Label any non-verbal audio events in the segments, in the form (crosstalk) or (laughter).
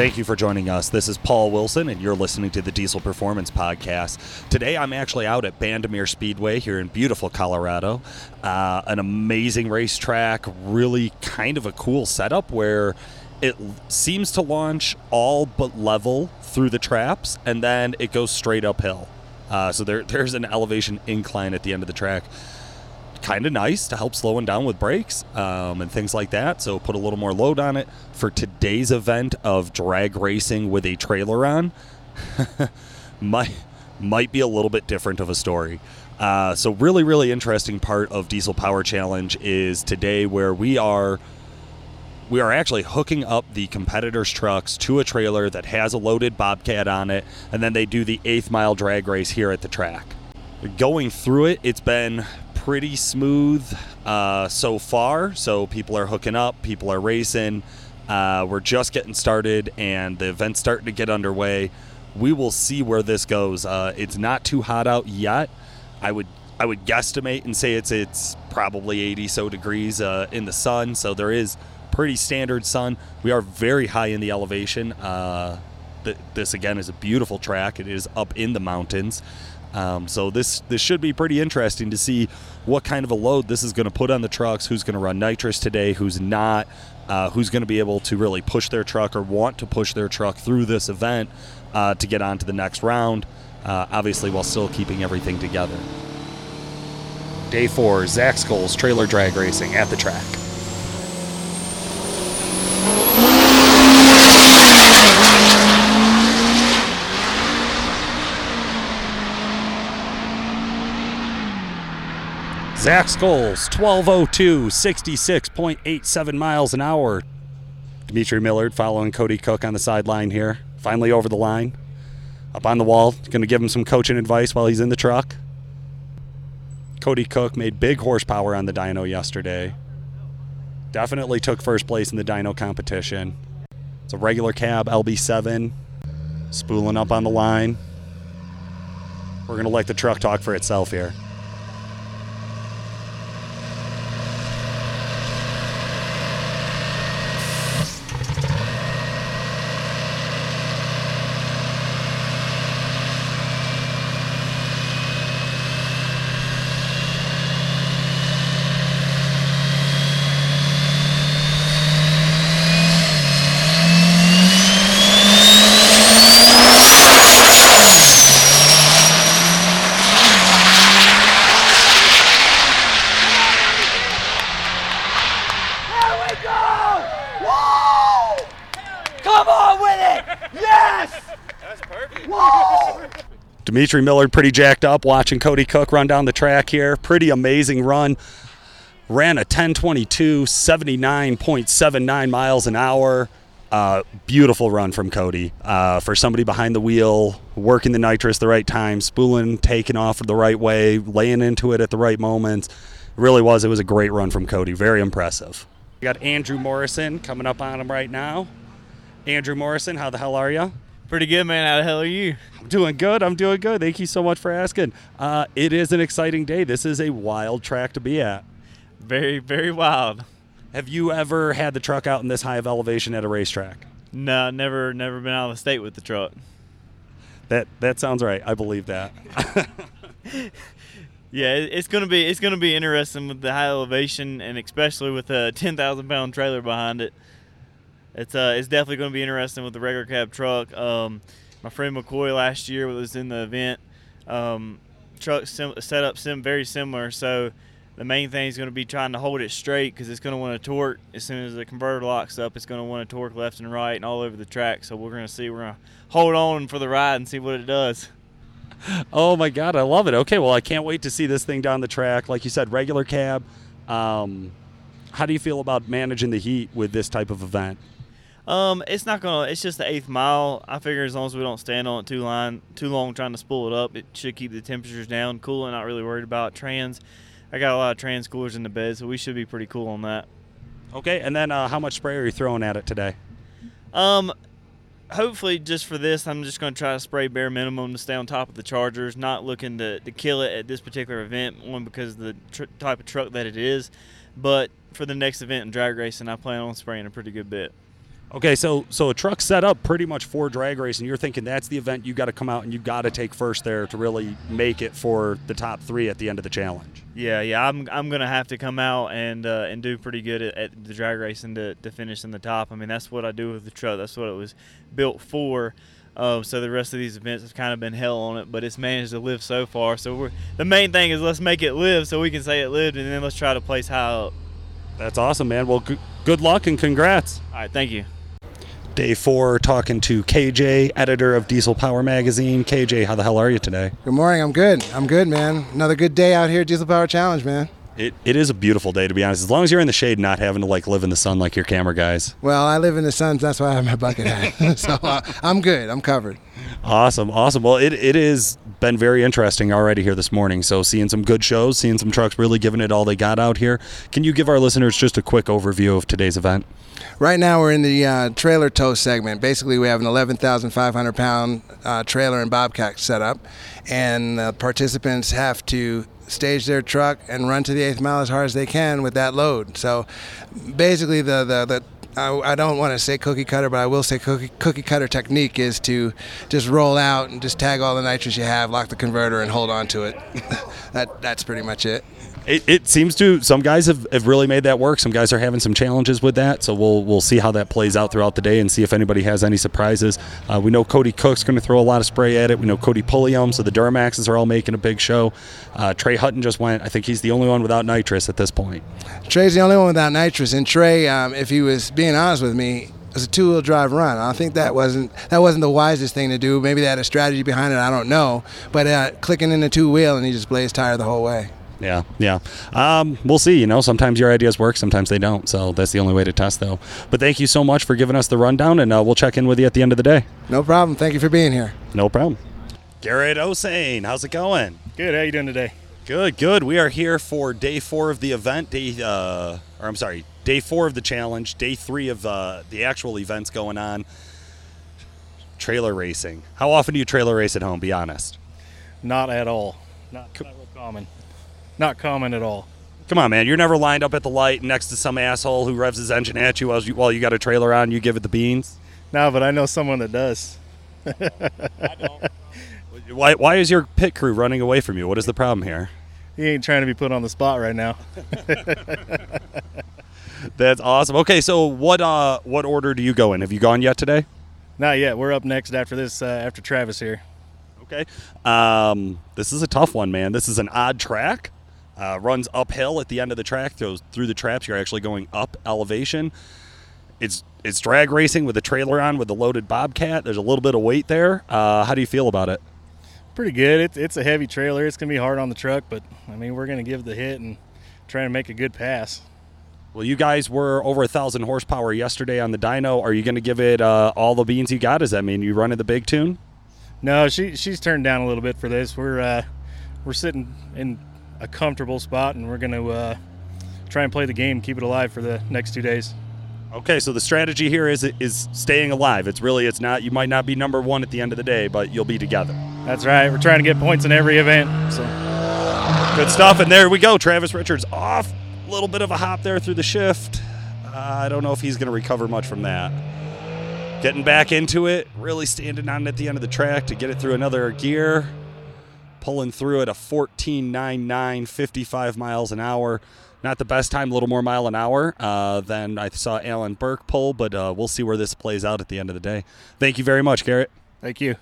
Thank you for joining us. This is Paul Wilson, and you're listening to the Diesel Performance Podcast. Today, I'm actually out at Bandimere Speedway here in beautiful Colorado. Uh, an amazing racetrack, really kind of a cool setup where it seems to launch all but level through the traps, and then it goes straight uphill. Uh, so there, there's an elevation incline at the end of the track kind of nice to help slowing down with brakes um, and things like that. So put a little more load on it for today's event of drag racing with a trailer on. (laughs) might might be a little bit different of a story. Uh, so really, really interesting part of Diesel Power Challenge is today where we are. We are actually hooking up the competitors' trucks to a trailer that has a loaded Bobcat on it, and then they do the eighth mile drag race here at the track. Going through it, it's been pretty smooth uh, so far. So people are hooking up, people are racing. Uh, we're just getting started, and the event's starting to get underway. We will see where this goes. Uh, it's not too hot out yet. I would I would guesstimate and say it's it's probably 80 so degrees uh, in the sun. So there is pretty standard sun. We are very high in the elevation. Uh, th- this again is a beautiful track. It is up in the mountains. Um, so this this should be pretty interesting to see what kind of a load this is going to put on the trucks. Who's going to run nitrous today? Who's not? Uh, who's going to be able to really push their truck or want to push their truck through this event uh, to get on to the next round? Uh, obviously, while still keeping everything together. Day four, Zach Scholes trailer drag racing at the track. Zach Scholes, 1202, 66.87 miles an hour. Dimitri Millard following Cody Cook on the sideline here. Finally over the line. Up on the wall. Going to give him some coaching advice while he's in the truck. Cody Cook made big horsepower on the dyno yesterday. Definitely took first place in the dyno competition. It's a regular cab LB7. Spooling up on the line. We're going to let the truck talk for itself here. Dimitri Miller pretty jacked up watching Cody Cook run down the track here. Pretty amazing run. Ran a 1022, 79.79 miles an hour. Uh, beautiful run from Cody. Uh, for somebody behind the wheel, working the nitrous the right time, spooling, taking off the right way, laying into it at the right moments. It really was. It was a great run from Cody. Very impressive. We got Andrew Morrison coming up on him right now. Andrew Morrison, how the hell are you? Pretty good, man. How the hell are you? I'm doing good. I'm doing good. Thank you so much for asking. Uh, it is an exciting day. This is a wild track to be at. Very, very wild. Have you ever had the truck out in this high of elevation at a racetrack? No, never, never been out of the state with the truck. That that sounds right. I believe that. (laughs) yeah, it's gonna be it's gonna be interesting with the high elevation and especially with a ten thousand pound trailer behind it it's uh, it's definitely going to be interesting with the regular cab truck. Um, my friend McCoy last year was in the event. Um, truck sim- set up sim- very similar, so the main thing is going to be trying to hold it straight because it's going to want to torque as soon as the converter locks up. It's going to want to torque left and right and all over the track. So we're going to see. We're going to hold on for the ride and see what it does. (laughs) Oh my God, I love it. Okay, well I can't wait to see this thing down the track. Like you said, regular cab. Um, how do you feel about managing the heat with this type of event? Um, it's not gonna. It's just the eighth mile. I figure as long as we don't stand on it too line too long trying to spool it up, it should keep the temperatures down, cool. And not really worried about trans. I got a lot of trans coolers in the bed, so we should be pretty cool on that. Okay, and then uh, how much spray are you throwing at it today? Um, hopefully just for this, I'm just going to try to spray bare minimum to stay on top of the Chargers. Not looking to, to kill it at this particular event, one because of the tr- type of truck that it is, but for the next event in drag racing, I plan on spraying a pretty good bit. Okay, so so a truck set up pretty much for drag race, and you're thinking that's the event you got to come out and you got to take first there to really make it for the top three at the end of the challenge. Yeah, yeah, I'm, I'm gonna have to come out and uh, and do pretty good at, at the drag racing to, to finish in the top. I mean, that's what I do with the truck. That's what it was built for. Uh, so the rest of these events have kind of been hell on it, but it's managed to live so far. So we're the main thing is let's make it live so we can say it lived, and then let's try to place high up. That's awesome, man. Well, g- good luck and congrats. All right, thank you. Day four, talking to KJ, editor of Diesel Power Magazine. KJ, how the hell are you today? Good morning. I'm good. I'm good, man. Another good day out here at Diesel Power Challenge, man. It, it is a beautiful day, to be honest. As long as you're in the shade, not having to like live in the sun like your camera guys. Well, I live in the sun, so that's why I have my bucket hat. (laughs) (laughs) so uh, I'm good. I'm covered. Awesome, awesome. Well, it, it has been very interesting already here this morning. So, seeing some good shows, seeing some trucks really giving it all they got out here. Can you give our listeners just a quick overview of today's event? Right now, we're in the uh, trailer tow segment. Basically, we have an 11,500 pound uh, trailer and bobcat set up, and uh, participants have to stage their truck and run to the eighth mile as hard as they can with that load. So, basically, the the, the I, I don't want to say cookie cutter, but I will say cookie, cookie cutter technique is to just roll out and just tag all the nitrous you have, lock the converter, and hold on to it. (laughs) that that's pretty much it. It, it seems to some guys have, have really made that work. Some guys are having some challenges with that, so we'll we'll see how that plays out throughout the day and see if anybody has any surprises. Uh, we know Cody Cook's going to throw a lot of spray at it. We know Cody Pulliam, so the Duramaxes are all making a big show. Uh, Trey Hutton just went. I think he's the only one without nitrous at this point. Trey's the only one without nitrous, and Trey, um, if he was being honest with me, it was a two-wheel drive run. I think that wasn't that wasn't the wisest thing to do. Maybe they had a strategy behind it. I don't know. But uh, clicking in the two-wheel and he just blazed tire the whole way. Yeah, yeah. Um, we'll see. You know, sometimes your ideas work, sometimes they don't. So that's the only way to test, though. But thank you so much for giving us the rundown, and uh, we'll check in with you at the end of the day. No problem. Thank you for being here. No problem. Garrett Osane, how's it going? Good. How you doing today? Good, good. We are here for day four of the event. Day, uh, or I'm sorry, day four of the challenge. Day three of uh, the actual events going on. Trailer racing. How often do you trailer race at home? Be honest. Not at all. Not, not real common. Not common at all. Come on, man. You're never lined up at the light next to some asshole who revs his engine at you while you, while you got a trailer on. You give it the beans. No, but I know someone that does. (laughs) Why, why is your pit crew running away from you? What is the problem here? He ain't trying to be put on the spot right now. (laughs) That's awesome. Okay, so what uh what order do you go in? Have you gone yet today? Not yet. We're up next after this. Uh, after Travis here. Okay. Um, this is a tough one, man. This is an odd track. Uh, runs uphill at the end of the track. Goes through the traps. You're actually going up elevation. It's it's drag racing with a trailer on with a loaded bobcat. There's a little bit of weight there. Uh, how do you feel about it? Pretty good. It's it's a heavy trailer. It's gonna be hard on the truck, but I mean we're gonna give the hit and try to make a good pass. Well, you guys were over a thousand horsepower yesterday on the dyno. Are you going to give it uh, all the beans you got? Does that mean you running the big tune? No, she she's turned down a little bit for this. We're uh, we're sitting in a comfortable spot, and we're gonna uh, try and play the game, keep it alive for the next two days. Okay, so the strategy here is is staying alive. It's really it's not you might not be number one at the end of the day, but you'll be together. That's right. We're trying to get points in every event. So good stuff. And there we go. Travis Richards off. A little bit of a hop there through the shift. Uh, I don't know if he's going to recover much from that. Getting back into it, really standing on it at the end of the track to get it through another gear. Pulling through at a 14.99, 55 miles an hour. Not the best time, a little more mile an hour uh, than I saw Alan Burke pull, but uh, we'll see where this plays out at the end of the day. Thank you very much, Garrett. thank you.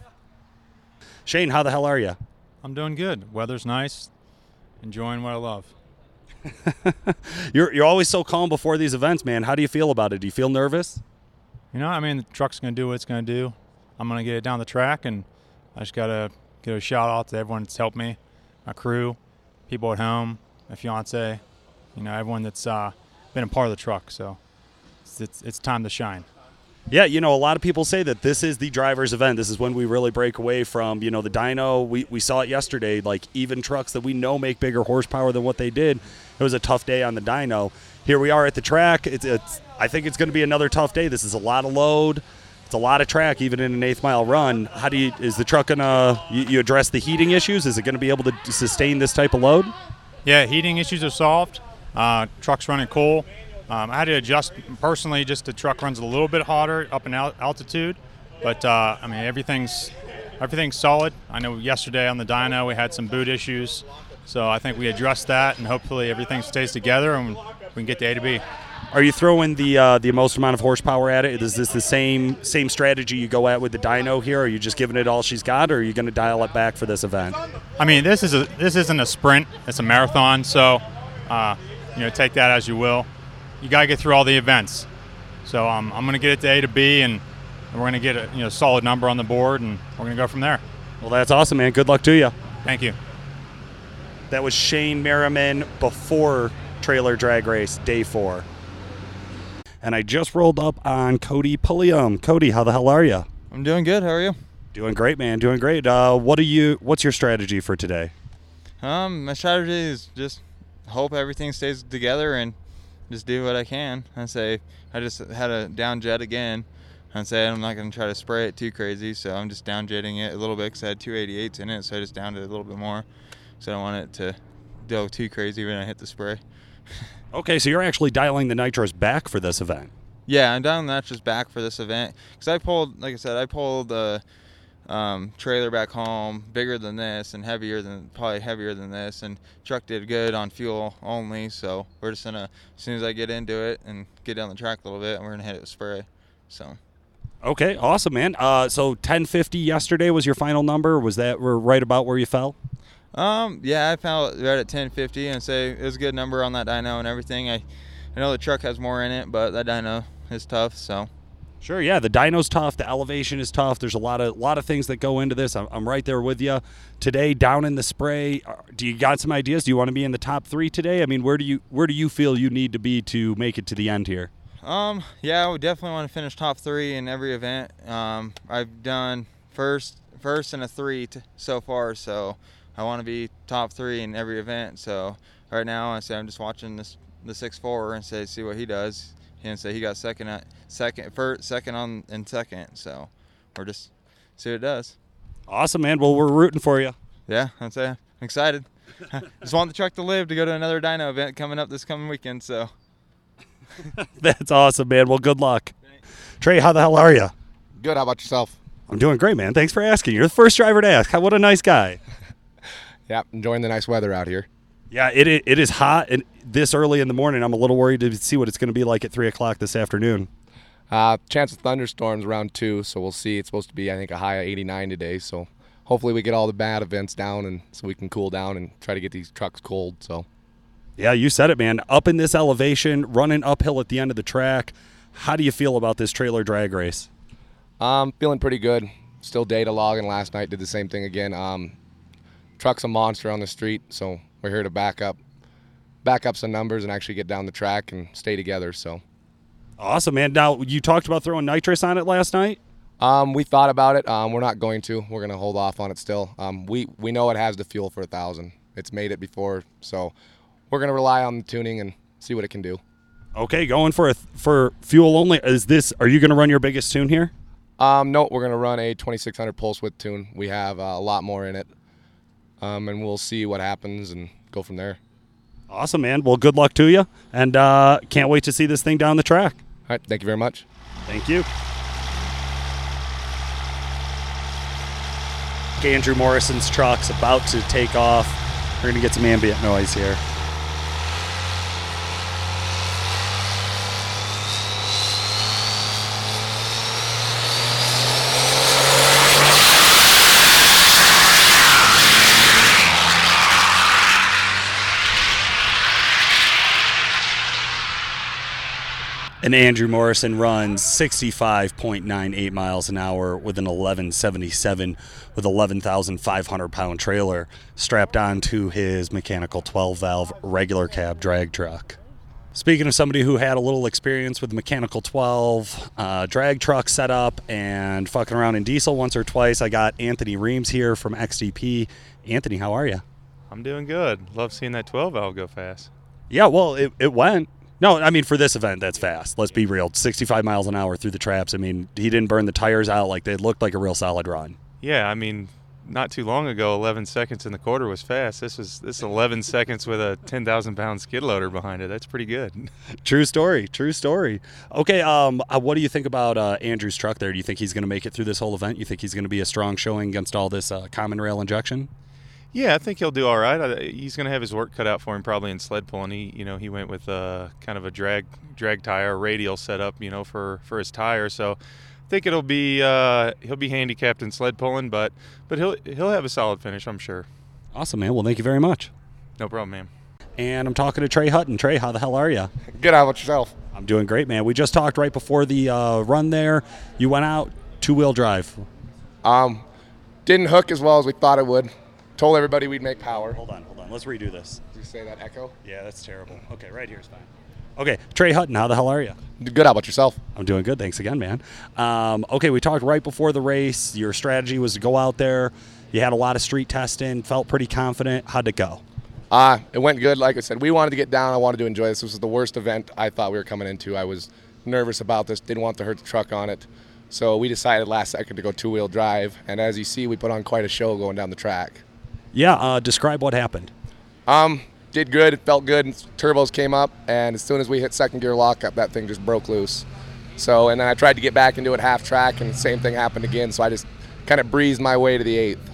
Shane, how the hell are you? I'm doing good. Weather's nice. Enjoying what I love. (laughs) You're, you're always so calm before these events, man. How do you feel about it? Do you feel nervous? You know, I mean, the truck's going to do what it's going to do. I'm going to get it down the track, and I just got to give a shout out to everyone that's helped me, my crew, people at home, my fiance, you know, everyone that's uh, been a part of the truck. So it's, it's, it's time to shine. Yeah, you know, a lot of people say that this is the driver's event. This is when we really break away from, you know, the dyno. We, we saw it yesterday, like even trucks that we know make bigger horsepower than what they did. It was a tough day on the dyno. Here we are at the track. It's, it's I think it's going to be another tough day. This is a lot of load. It's a lot of track, even in an eighth mile run. How do you is the truck gonna you, you address the heating issues? Is it to be able to sustain this type of load? Yeah, heating issues are solved. Uh, truck's running cool. Um, I had to adjust personally, just the truck runs a little bit hotter up in al- altitude, but uh, I mean everything's everything's solid. I know yesterday on the dyno we had some boot issues, so I think we addressed that, and hopefully everything stays together and we can get to A to B. Are you throwing the uh, the most amount of horsepower at it? Is this the same same strategy you go at with the dyno here? Are you just giving it all she's got, or are you going to dial it back for this event? I mean, this is a this isn't a sprint; it's a marathon. So, uh, you know, take that as you will. You got to get through all the events. So um, I'm going to get it to A to B, and we're going to get a you know solid number on the board, and we're going to go from there. Well, that's awesome, man. Good luck to you. Thank you. That was Shane Merriman before trailer drag race day four. And I just rolled up on Cody Pulliam. Cody, how the hell are you? I'm doing good. How are you? Doing great, man. Doing great. Uh, what are you? What's your strategy for today? Um, my strategy is just hope everything stays together and just do what I can. I say I just had a down jet again. I say I'm not going to try to spray it too crazy, so I'm just down jetting it a little bit because I had 288s in it, so I just downed it a little bit more. So I don't want it to go too crazy when I hit the spray. Okay, so you're actually dialing the nitrous back for this event. Yeah, I'm dialing the nitrous back for this event because I pulled, like I said, I pulled the um, trailer back home bigger than this and heavier than probably heavier than this, and truck did good on fuel only. So we're just gonna as soon as I get into it and get down the track a little bit, we're gonna hit it with spray. So. Okay, awesome, man. Uh, so 1050 yesterday was your final number. Was that right about where you fell? Um, yeah, I found it right at 1050 and say it was a good number on that dyno and everything. I, I know the truck has more in it, but that dyno is tough. So. Sure, yeah, the dyno's tough. The elevation is tough. There's a lot of lot of things that go into this. I'm, I'm right there with you. Today, down in the spray, uh, do you got some ideas? Do you want to be in the top three today? I mean, where do you where do you feel you need to be to make it to the end here? Um, yeah, I would definitely want to finish top three in every event. Um, I've done first, first and a three t- so far, so I want to be top three in every event. So right now, I say I'm just watching this the six four and say see what he does. And say he got second at second, first, second on and second. So we're just see what it does. Awesome, man. Well, we're rooting for you. Yeah, I'd say I'm excited. (laughs) just want the truck to live to go to another dyno event coming up this coming weekend. So. (laughs) That's awesome, man. Well, good luck. Trey, how the hell are you? Good. How about yourself? I'm doing great, man. Thanks for asking. You're the first driver to ask. What a nice guy. Yeah, enjoying the nice weather out here. Yeah, it it is hot and this early in the morning. I'm a little worried to see what it's going to be like at three o'clock this afternoon. Uh, chance of thunderstorms around two, so we'll see. It's supposed to be, I think, a high of 89 today. So hopefully we get all the bad events down and so we can cool down and try to get these trucks cold. So. Yeah, you said it, man. Up in this elevation, running uphill at the end of the track. How do you feel about this trailer drag race? Um, feeling pretty good. Still data logging. Last night did the same thing again. Um, truck's a monster on the street, so we're here to back up, back up some numbers and actually get down the track and stay together. So. Awesome, man. Now you talked about throwing nitrous on it last night. Um, we thought about it. Um, we're not going to. We're going to hold off on it still. Um, we we know it has the fuel for a thousand. It's made it before, so we're going to rely on the tuning and see what it can do. Okay, going for a for fuel only. Is this? Are you going to run your biggest tune here? Um, no, we're going to run a 2600 pulse width tune. We have uh, a lot more in it, um, and we'll see what happens and go from there. Awesome, man. Well, good luck to you, and uh, can't wait to see this thing down the track. All right, thank you very much. Thank you. Andrew Morrison's truck's about to take off. We're going to get some ambient noise here. And Andrew Morrison runs 65.98 miles an hour with an 1177 with 11,500 pound trailer strapped onto his mechanical 12 valve regular cab drag truck. Speaking of somebody who had a little experience with mechanical 12 uh, drag truck setup and fucking around in diesel once or twice, I got Anthony Reams here from XDP. Anthony, how are you? I'm doing good. Love seeing that 12 valve go fast. Yeah, well, it, it went. No, I mean for this event, that's fast. Let's be real. 65 miles an hour through the traps. I mean, he didn't burn the tires out like they looked like a real solid run. Yeah, I mean, not too long ago, 11 seconds in the quarter was fast. This was this 11 seconds with a 10,000 pound skid loader behind it. That's pretty good. (laughs) True story. True story. Okay. Um, uh, what do you think about uh, Andrew's truck there? Do you think he's going to make it through this whole event? You think he's going to be a strong showing against all this uh, common rail injection? Yeah, I think he'll do all right. I, he's going to have his work cut out for him probably in sled pulling. He, you know, he went with a kind of a drag drag tire radial setup, you know, for for his tire. So I think it'll be uh, he'll be handicapped in sled pulling, but but he'll he'll have a solid finish, I'm sure. Awesome, man. Well, thank you very much. No problem, man. And I'm talking to Trey Hutton. Trey, how the hell are you? Good. How about yourself? I'm doing great, man. We just talked right before the uh, run there. You went out two wheel drive. Um, didn't hook as well as we thought it would. Told everybody we'd make power. Hold on, hold on. Let's redo this. Did you say that echo? Yeah, that's terrible. Okay, right here's fine. Okay, Trey Hutton, how the hell are you? Good. How about yourself? I'm doing good. Thanks again, man. Um, okay, we talked right before the race. Your strategy was to go out there. You had a lot of street testing, felt pretty confident. How'd it go? Uh, it went good. Like I said, we wanted to get down. I wanted to enjoy this. This was the worst event I thought we were coming into. I was nervous about this. Didn't want to hurt the truck on it. So we decided last second to go two wheel drive. And as you see, we put on quite a show going down the track. Yeah, uh, describe what happened. Um, did good. It felt good. Turbos came up, and as soon as we hit second gear lockup, that thing just broke loose. So, and then I tried to get back into it half track, and the same thing happened again. So I just kind of breezed my way to the eighth.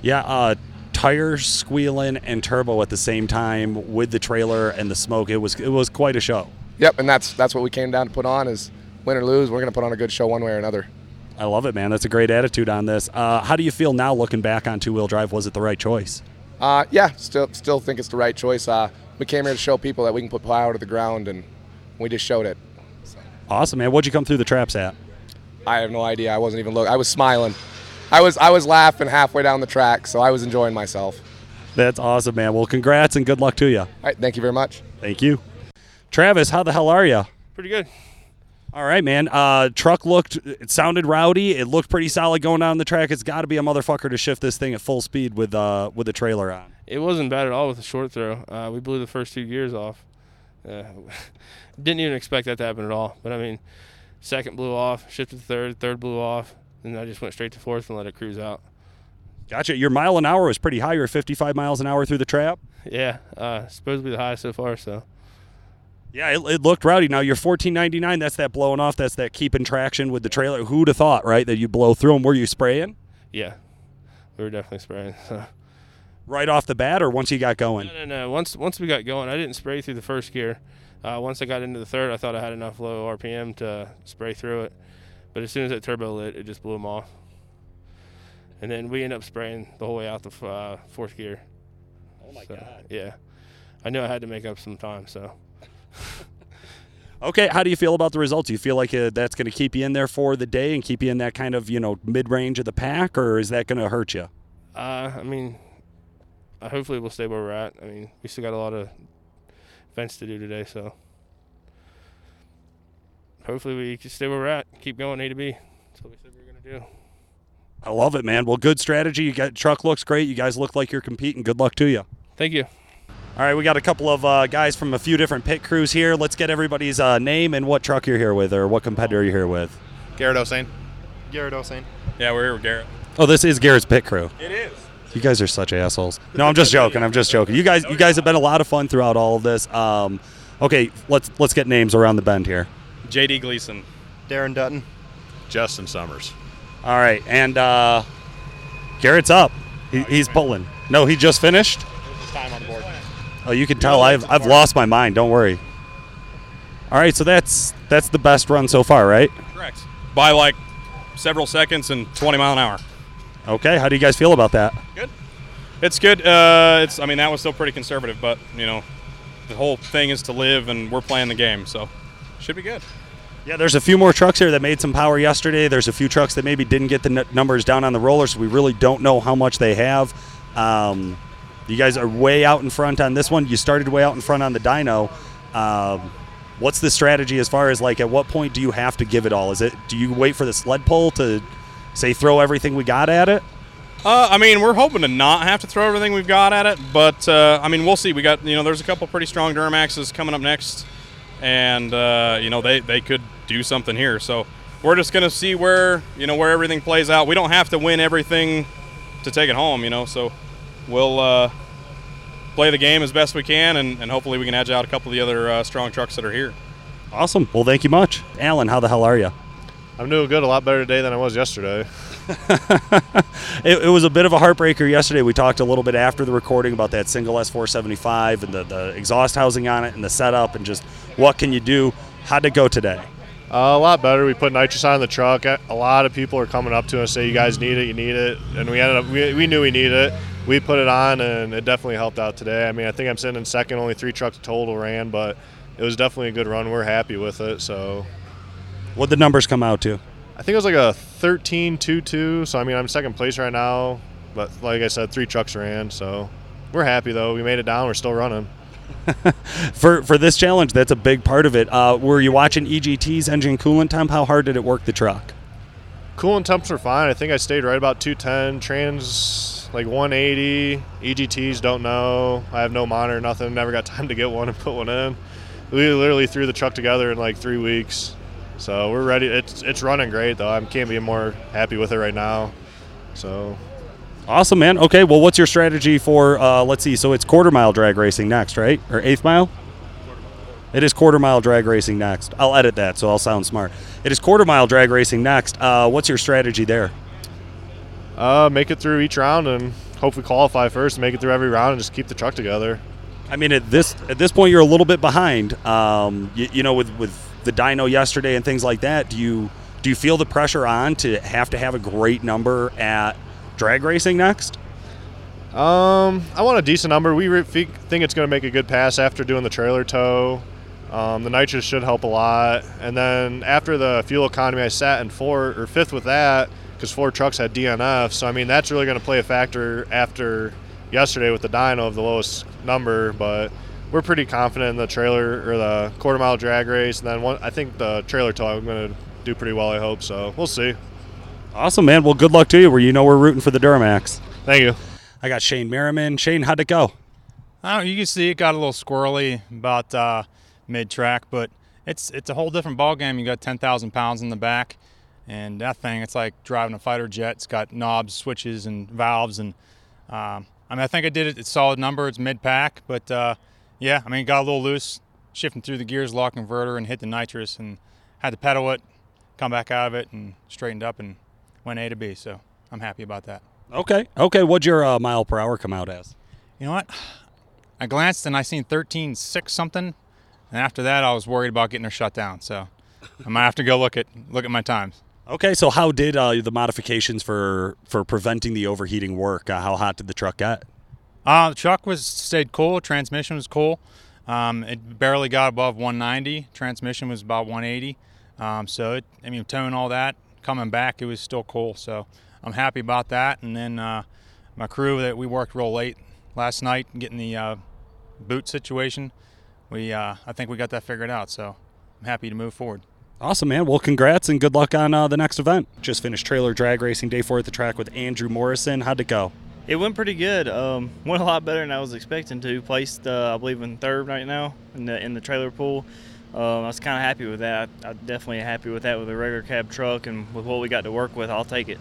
Yeah, uh, tires squealing and turbo at the same time with the trailer and the smoke. It was it was quite a show. Yep, and that's that's what we came down to put on is win or lose, we're going to put on a good show one way or another. I love it, man. That's a great attitude on this. Uh, how do you feel now, looking back on two wheel drive? Was it the right choice? Uh, yeah, still still think it's the right choice. Uh, we came here to show people that we can put power to the ground, and we just showed it. Awesome, man. What'd you come through the traps at? I have no idea. I wasn't even looking. I was smiling. I was I was laughing halfway down the track, so I was enjoying myself. That's awesome, man. Well, congrats and good luck to you. All right, thank you very much. Thank you. Travis, how the hell are you? Pretty good. All right, man. Uh, truck looked, it sounded rowdy. It looked pretty solid going down the track. It's got to be a motherfucker to shift this thing at full speed with uh, with the trailer on. It wasn't bad at all with the short throw. Uh, we blew the first two gears off. Uh, (laughs) didn't even expect that to happen at all. But I mean, second blew off, shifted to third, third blew off, and I just went straight to fourth and let it cruise out. Gotcha. Your mile an hour was pretty high. You're 55 miles an hour through the trap. Yeah, uh, supposed to be the highest so far. So Yeah, it, it looked rowdy. Now you're 1499. That's that blowing off. That's that keeping traction with the trailer. Who'd have thought, right, that you blow through them? Were you spraying yeah, we were definitely spraying. So. right off the bat, or once you got going? No, no, no. Once once we got going, I didn't spray through the first gear. Uh, once I got into the third, I thought I had enough low RPM to spray through it. But as soon as that turbo lit, it just blew them off. And then we ended up spraying the whole way out the uh, fourth gear. Oh my So, Yeah, I knew I had to make up some time. So (laughs) Okay, how do you feel about the results? Do you feel like uh, that's going to keep you in there for the day and keep you in that kind of you know mid range of the pack, or is that going to hurt you? uh, I mean, uh, hopefully we'll stay where we're at. I mean, we still got a lot of fence to do today, so hopefully we can stay where we're at. Keep going A to B. That's what we said we were gonna do. I love it, man. Well, good strategy. You got truck looks great. You guys look like you're competing. Good luck to you. Thank you. All right, we got a couple of uh, guys from a few different pit crews here. Let's get everybody's uh, name and what truck you're here with, or what competitor you're here with. Garrett Osane. Garrett Osane. Yeah, we're here with Garrett. Oh, this is Garrett's pit crew. It is. You guys are such assholes. No, I'm just joking. I'm just joking. You guys, you guys have been a lot of fun throughout all of this. Um, okay, let's let's get names around the bend here. JD Gleason. Darren Dutton. Justin Summers. All right, and uh, Garrett's up. He, he's pulling. No, he just finished. Time on board. Oh, you can tell I've I've lost my mind. Don't worry. All right, so that's that's the best run so far, right? Correct. By like several seconds and 20 mile an hour. Okay, how do you guys feel about that? Good. It's good. Uh, it's. I mean, that was still pretty conservative, but you know, the whole thing is to live, and we're playing the game, so should be good. Yeah, there's a few more trucks here that made some power yesterday. There's a few trucks that maybe didn't get the n- numbers down on the rollers. so we really don't know how much they have. Um, you guys are way out in front on this one. You started way out in front on the dyno. Um, what's the strategy as far as like at what point do you have to give it all? Is it do you wait for the sled pull to say throw everything we got at it? Uh, I mean, we're hoping to not have to throw everything we've got at it, but uh, I mean, we'll see. We got you know, there's a couple pretty strong Duramaxes coming up next, and uh, you know, they they could do something here. So we're just gonna see where you know where everything plays out. We don't have to win everything to take it home. You know, so we'll uh, play the game as best we can, and, and hopefully we can edge out a couple of the other uh, strong trucks that are here. Awesome. Well, thank you much, Alan. How the hell are you? I'm doing good. A lot better today than I was yesterday. (laughs) it, it, was a bit of a heartbreaker yesterday. We talked a little bit after the recording about that single S475 and the, the exhaust housing on it and the setup and just what can you do. How'd it go today? Uh, a lot better. We put nitrous on the truck. A lot of people are coming up to us say, "You guys need it. You need it," and we ended up. We, we knew we needed it. We put it on, and it definitely helped out today. I mean, I think I'm sitting in second. Only three trucks total ran, but it was definitely a good run. We're happy with it. So, what the numbers come out to? I think it was like a 13-2-2. So I mean, I'm second place right now. But like I said, three trucks ran. So we're happy though. We made it down. We're still running. (laughs) for for this challenge, that's a big part of it. Uh, were you watching EGT's engine coolant temp? How hard did it work the truck? Coolant temps were fine. I think I stayed right about 210. Trans like 180. EGTs don't know. I have no monitor, nothing. Never got (laughs) time to get one and put one in. We literally threw the truck together in like three weeks. So we're ready. It's it's running great though. I can't be more happy with it right now. So Awesome, man. Okay, well, what's your strategy for? Uh, let's see. So it's quarter mile drag racing next, right? Or eighth mile? It is quarter mile drag racing next. I'll edit that so I'll sound smart. It is quarter mile drag racing next. Uh, what's your strategy there? Uh, make it through each round and hopefully qualify first. Make it through every round and just keep the truck together. I mean, at this at this point, you're a little bit behind. Um, you, you know, with with the dyno yesterday and things like that. Do you do you feel the pressure on to have to have a great number at drag racing next? Um, I want a decent number. We re- think it's going to make a good pass after doing the trailer tow. Um, the nitrous should help a lot. And then after the fuel economy, I sat in fourth or fifth with that because four trucks had DNF. So I mean, that's really going to play a factor after yesterday with the dyno of the lowest number. But we're pretty confident in the trailer or the quarter mile drag race. And then one, I think the trailer tow I'm going to do pretty well. I hope so. We'll see. Awesome, man. Well, good luck to you. Where you know we're rooting for the Duramax. Thank you. I got Shane Merriman. Shane, how'd it go? I don't know, you can see it got a little squirrely about uh, mid track, but it's it's a whole different ball game. You got 10,000 pounds in the back, and that thing it's like driving a fighter jet. It's got knobs, switches, and valves, and um, I mean I think I did it. It's solid number. It's mid pack, but uh, yeah, I mean got a little loose, shifting through the gears, lock converter, and hit the nitrous, and had to pedal it, come back out of it, and straightened up and went A to B. So I'm happy about that. Okay. Okay. What'd your uh, mile per hour come out as? You know what? I glanced and I seen 13.6 something, and after that I was worried about getting her shut down. So I might have to go look at look at my times. Okay. So how did uh, the modifications for for preventing the overheating work? Uh, how hot did the truck get? Uh, the truck was stayed cool. Transmission was cool. Um, it barely got above 190. Transmission was about 180. Um, so it, I mean, towing all that, coming back, it was still cool. So I'm happy about that. And then uh, my crew that we worked real late last night getting the uh, boot situation. We uh, I think we got that figured out. So I'm happy to move forward. Awesome, man. Well, congrats and good luck on uh, the next event. Just finished trailer drag racing day four at the track with Andrew Morrison. How'd it go? It went pretty good. Um, (laughs) went a lot better than I was expecting to. Placed, uh, I believe, in third right now in the in the trailer pool. Um, I was kind of happy with that. I, am definitely happy with that with a regular cab truck and with what we got to work with. I'll take it.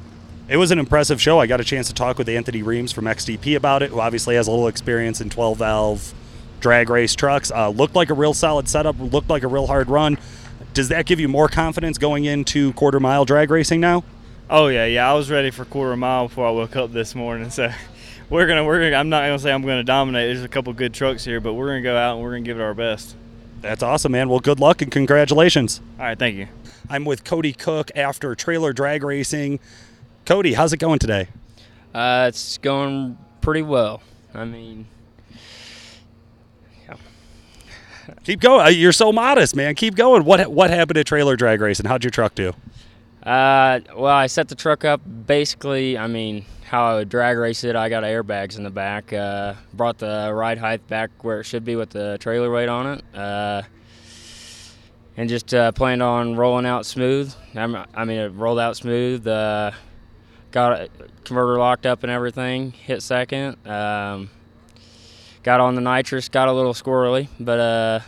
It was an impressive show. I got a chance to talk with Anthony Reams from XDP about it, who obviously has a little experience in 12 valve drag race trucks. Uh, looked like a real solid setup. Looked like a real hard run. Does that give you more confidence going into quarter mile drag racing now? Oh yeah, yeah. I was ready for quarter mile before I woke up this morning. So (laughs) we're gonna we're gonna. I'm not gonna say I'm gonna dominate. There's a couple good trucks here, but we're gonna go out and we're gonna give it our best. That's awesome, man. Well, good luck and congratulations. All right, thank you. I'm with Cody Cook after trailer drag racing. Cody, how's it going today? Uh, it's going pretty well. I mean, yeah. Keep going. Uh, You're so modest, man. Keep going. What what happened at trailer drag racing? How'd your truck do? Uh, well, I set the truck up basically. I mean, how I would drag race it. I got airbags in the back. Uh, brought the ride height back where it should be with the trailer weight on it. Uh, and just uh, planned on rolling out smooth. I mean, it rolled out smooth. Uh, got a converter locked up and everything. Hit second. Um, got on the nitrous. Got a little squirrely, but uh,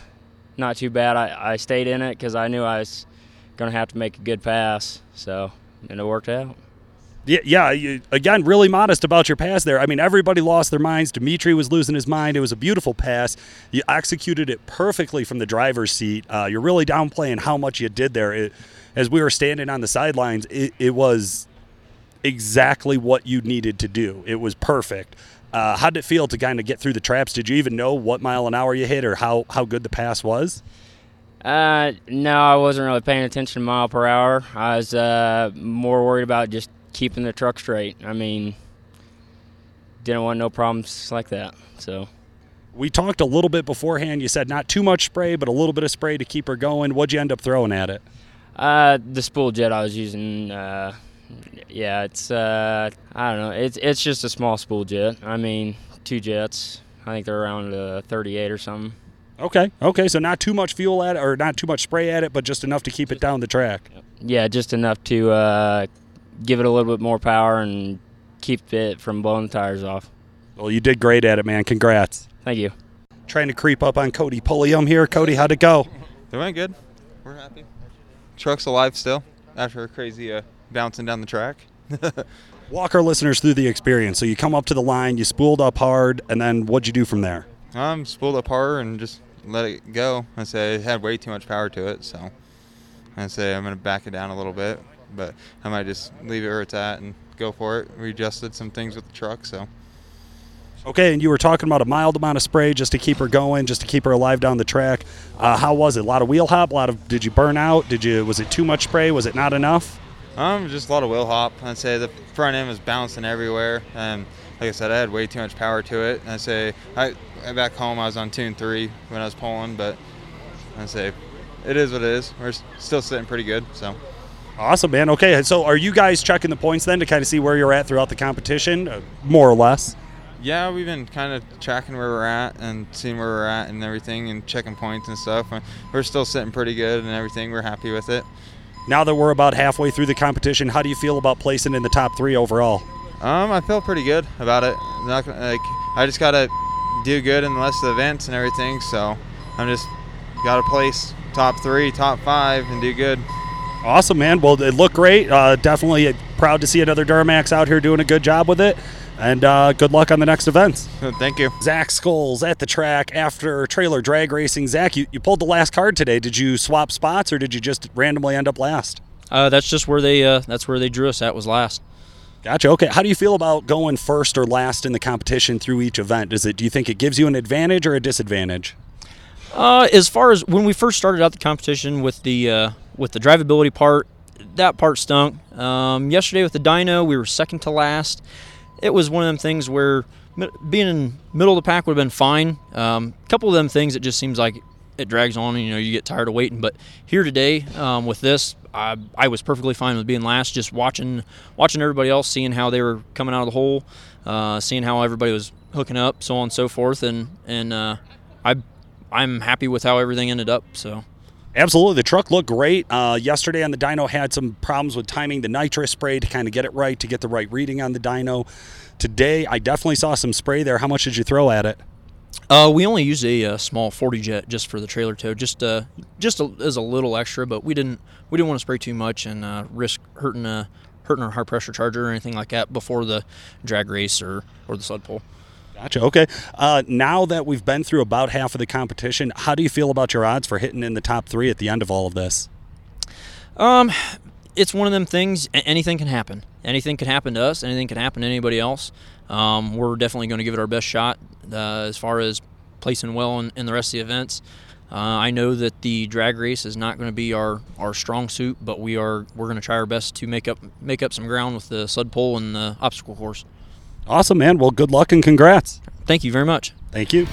not too bad. I, I stayed in it because I knew I was going to have to make a good pass. So, and it worked out. Yeah, yeah you, again, really modest about your pass there. I mean, everybody lost their minds. Dimitri was losing his mind. It was a beautiful pass. You executed it perfectly from the driver's seat. Uh, you're really downplaying how much you did there. It, as we were standing on the sidelines, it, it, was exactly what you needed to do. It was perfect. Uh, how did it feel to kind of get through the traps? Did you even know what mile an hour you hit or how, how good the pass was? Uh, no, I wasn't really paying attention to mile per hour. I was uh, more worried about just keeping the truck straight. I mean, didn't want no problems like that. So. We talked a little bit beforehand. You said not too much spray, but a little bit of spray to keep her going. What'd you end up throwing at it? Uh, the spool jet I was using. Uh, yeah, it's uh, I don't know. It's it's just a small spool jet. I mean, two jets. I think they're around uh, 38 or something. Okay. Okay. So not too much fuel at it, or not too much spray at it, but just enough to keep it down the track. Yeah, just enough to uh, give it a little bit more power and keep it from blowing the tires off. Well, you did great at it, man. Congrats. Thank you. Trying to creep up on Cody Pulliam here. Cody, how'd it go? It went good. We're happy. Truck's alive still after a crazy uh, bouncing down the track. (laughs) Walk our listeners through the experience. So you come up to the line, you spooled up hard, and then what'd you do from there? Um, spooled up hard and just let it go. I say it had way too much power to it, so I say I'm gonna back it down a little bit, but I might just leave it where it's at and go for it. We adjusted some things with the truck, so. Okay, and you were talking about a mild amount of spray just to keep her going, just to keep her alive down the track. Uh, how was it? A lot of wheel hop. A lot of. Did you burn out? Did you? Was it too much spray? Was it not enough? Um, just a lot of wheel hop. I'd say the front end was bouncing everywhere, and like I said, I had way too much power to it. I'd say I back home I was on tune three when I was pulling, but I'd say it is what it is. We're still sitting pretty good, so. Awesome, man. Okay, so are you guys checking the points then to kind of see where you're at throughout the competition, uh, more or less? Yeah, we've been kind of tracking where we're at and seeing where we're at and everything, and checking points and stuff. We're still sitting pretty good and everything. We're happy with it. Now that we're about halfway through the competition, how do you feel about placing in the top three overall? Um, I feel pretty good about it. Not like I just gotta do good in the rest of the events and everything. So I'm just got to place top three, top five, and do good. Awesome, man. Well, it looked great. Uh, definitely proud to see another Duramax out here doing a good job with it. And uh, good luck on the next events. (laughs) Thank you. Zach Scholes at the track after trailer drag racing. Zach, you, you pulled the last card today. Did you swap spots or did you just randomly end up last? Uh, that's just where they uh, that's where they drew us at was last. Gotcha. Okay. How do you feel about going first or last in the competition through each event? Does it? Do you think it gives you an advantage or a disadvantage? Uh, as far as when we first started out the competition with the uh, with the drivability part, that part stunk. Um, yesterday with the dyno, we were second to last. It was one of them things where being in middle of the pack would have been fine. A um, couple of them things it just seems like it drags on and you know you get tired of waiting. But here today um, with this, I, I was perfectly fine with being last. Just watching watching everybody else, seeing how they were coming out of the hole, uh, seeing how everybody was hooking up, so on and so forth, and and uh, I I'm happy with how everything ended up. So. Absolutely. The truck looked great. Uh, yesterday on the dyno had some problems with timing the nitrous spray to kind of get it right, to get the right reading on the dyno. Today, I definitely saw some spray there. How much did you throw at it? Uh, we only used a, uh, small 40 jet just for the trailer tow, just uh, just a, as a little extra, but we didn't we didn't want to spray too much and uh, risk hurting a hurting our high pressure charger or anything like that before the drag race or or the sled pull. Gotcha. Okay. Uh, now that we've been through about half of the competition, how do you feel about your odds for hitting in the top three at the end of all of this? Um, it's one of them things. Anything can happen. Anything can happen to us. Anything can happen to anybody else. Um, we're definitely going to give it our best shot uh, as far as placing well in, in the rest of the events. Uh, I know that the drag race is not going to be our, our strong suit, but we are we're going to try our best to make up make up some ground with the sled pull and the obstacle course. Awesome, man. Well, good luck and congrats. Thank you very much. Thank you.